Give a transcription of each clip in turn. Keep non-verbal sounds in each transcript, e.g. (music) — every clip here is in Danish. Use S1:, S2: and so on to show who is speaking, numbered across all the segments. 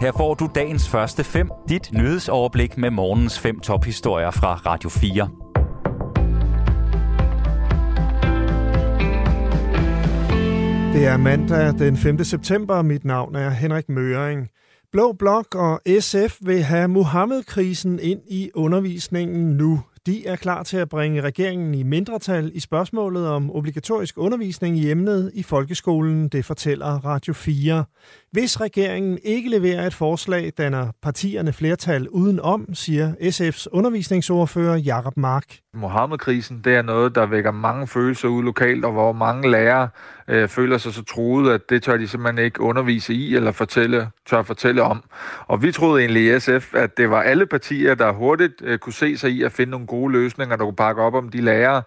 S1: Her får du dagens første fem, dit nyhedsoverblik med morgens fem tophistorier fra Radio 4.
S2: Det er mandag den 5. september. Mit navn er Henrik Møring. Blå Blok og SF vil have Mohammed-krisen ind i undervisningen nu. De er klar til at bringe regeringen i mindretal i spørgsmålet om obligatorisk undervisning i emnet i folkeskolen, det fortæller Radio 4. Hvis regeringen ikke leverer et forslag, danner partierne flertal udenom, siger SF's undervisningsordfører Jakob Mark.
S3: Mohammed-krisen, det er noget, der vækker mange følelser ud lokalt, og hvor mange lærere øh, føler sig så truet, at det tør de simpelthen ikke undervise i eller fortælle, tør fortælle om. Og vi troede egentlig i SF, at det var alle partier, der hurtigt øh, kunne se sig i at finde nogle gode løsninger, der kunne pakke op om de lærere.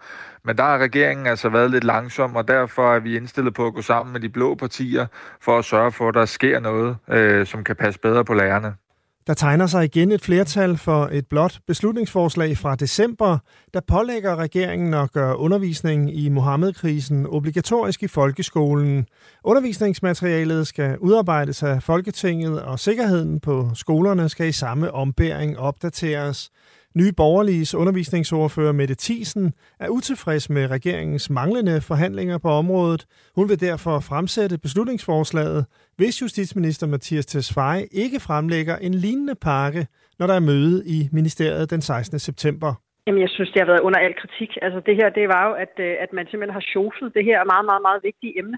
S3: Men der har regeringen altså været lidt langsom, og derfor er vi indstillet på at gå sammen med de blå partier for at sørge for, at der sker noget, øh, som kan passe bedre på lærerne.
S2: Der tegner sig igen et flertal for et blot beslutningsforslag fra december, der pålægger regeringen at gøre undervisningen i Mohammed-krisen obligatorisk i folkeskolen. Undervisningsmaterialet skal udarbejdes af Folketinget, og sikkerheden på skolerne skal i samme ombæring opdateres. Nye Borgerliges undervisningsordfører Mette Thiesen er utilfreds med regeringens manglende forhandlinger på området. Hun vil derfor fremsætte beslutningsforslaget, hvis justitsminister Mathias Tesfaye ikke fremlægger en lignende pakke, når der er møde i ministeriet den 16. september.
S4: Jamen, jeg synes, det har været under al kritik. Altså, det her, det var jo, at, øh, at man simpelthen har sjoflet det her meget, meget, meget vigtige emne.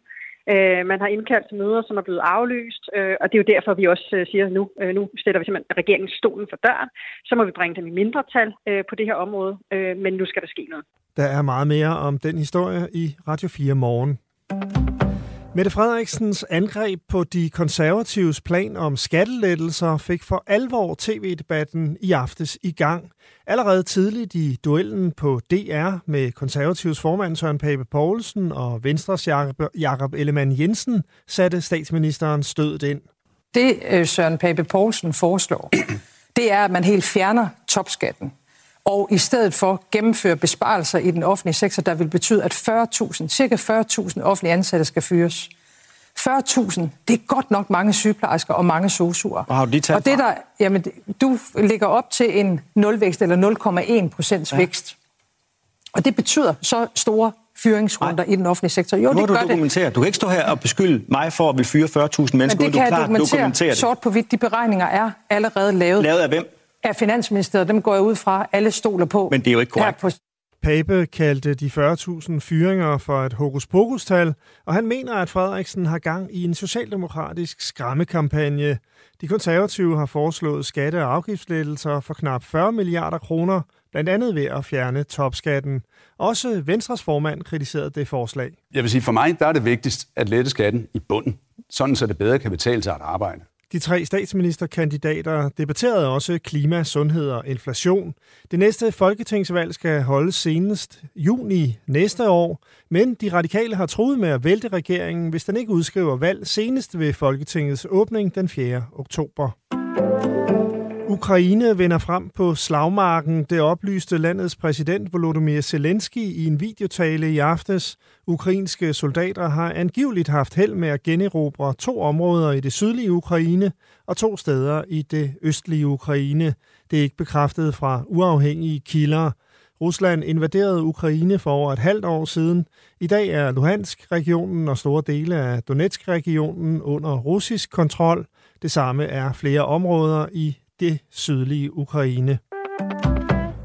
S4: Øh, man har indkaldt til møder, som er blevet aflyst, øh, og det er jo derfor, vi også øh, siger, at nu, øh, nu stiller vi simpelthen regeringens stolen for døren. Så må vi bringe dem i mindretal øh, på det her område, øh, men nu skal der ske noget.
S2: Der er meget mere om den historie i Radio 4 morgen. Mette Frederiksens angreb på de konservatives plan om skattelettelser fik for alvor tv-debatten i aftes i gang. Allerede tidligt i duellen på DR med konservativs formand Søren Pape Poulsen og Venstres Jakob Ellemann Jensen satte statsministeren stødet ind.
S5: Det øh, Søren Pape Poulsen foreslår, (clears throat) det er, at man helt fjerner topskatten og i stedet for gennemføre besparelser i den offentlige sektor, der vil betyde, at 40.000, cirka 40.000 offentlige ansatte skal fyres. 40.000, det er godt nok mange sygeplejersker og mange sosuer.
S6: Og har du de
S5: og det der, jamen, du ligger op til en nulvækst eller 0,1 procents ja. vækst. Og det betyder så store fyringsrunder Nej. i den offentlige sektor.
S6: Jo, nu det du dokumenteret. Det. Du kan ikke stå her og beskylde mig for at vil fyre 40.000 mennesker. Men det
S5: kan du jeg dokumentere, dokumentere sort på hvidt. De beregninger er allerede lavet.
S6: Lavet af hvem?
S5: Af Finansministeriet. Dem går jeg ud fra, alle stoler på.
S6: Men det er jo ikke korrekt. På...
S2: Pape kaldte de 40.000 fyringer for et hokus pokus-tal, og han mener, at Frederiksen har gang i en socialdemokratisk skræmmekampagne. De konservative har foreslået skatte- og afgiftslettelser for knap 40 milliarder kroner, blandt andet ved at fjerne topskatten. Også Venstres formand kritiserede det forslag.
S7: Jeg vil sige, for mig der er det vigtigst at lette skatten i bunden, sådan så det bedre kan betale sig at arbejde.
S2: De tre statsministerkandidater debatterede også klima, sundhed og inflation. Det næste folketingsvalg skal holdes senest juni næste år, men de radikale har troet med at vælte regeringen, hvis den ikke udskriver valg senest ved Folketingets åbning den 4. oktober. Ukraine vender frem på slagmarken. Det oplyste landets præsident Volodymyr Zelensky i en videotale i aftes. Ukrainske soldater har angiveligt haft held med at generobre to områder i det sydlige Ukraine og to steder i det østlige Ukraine. Det er ikke bekræftet fra uafhængige kilder. Rusland invaderede Ukraine for over et halvt år siden. I dag er Luhansk-regionen og store dele af Donetsk-regionen under russisk kontrol. Det samme er flere områder i det sydlige Ukraine.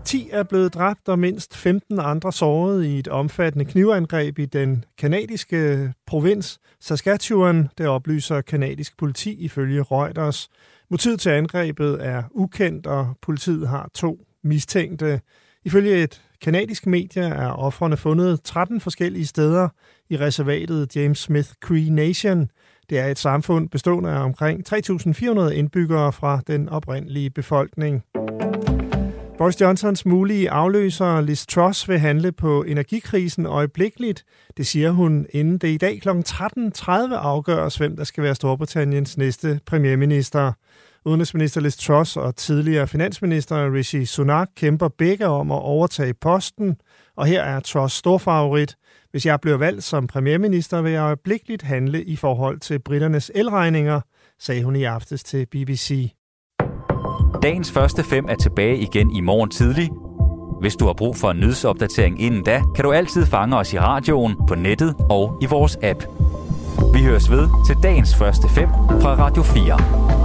S2: 10 er blevet dræbt og mindst 15 andre såret i et omfattende knivangreb i den kanadiske provins Saskatchewan, det oplyser kanadisk politi ifølge Reuters. Motivet til angrebet er ukendt, og politiet har to mistænkte. Ifølge et kanadisk medie er offrene fundet 13 forskellige steder i reservatet James Smith Cree Nation – det er et samfund bestående af omkring 3.400 indbyggere fra den oprindelige befolkning. Boris Johnsons mulige afløser Liz Truss vil handle på energikrisen øjeblikkeligt. Det siger hun, inden det i dag kl. 13.30 afgøres, hvem der skal være Storbritanniens næste premierminister. Udenrigsminister Liz Truss og tidligere finansminister Rishi Sunak kæmper begge om at overtage posten. Og her er Truss storfavorit. Hvis jeg bliver valgt som premierminister, vil jeg øjeblikkeligt handle i forhold til britternes elregninger, sagde hun i aftes til BBC.
S1: Dagens første fem er tilbage igen i morgen tidlig. Hvis du har brug for en nyhedsopdatering inden da, kan du altid fange os i radioen, på nettet og i vores app. Vi høres ved til dagens første fem fra Radio 4.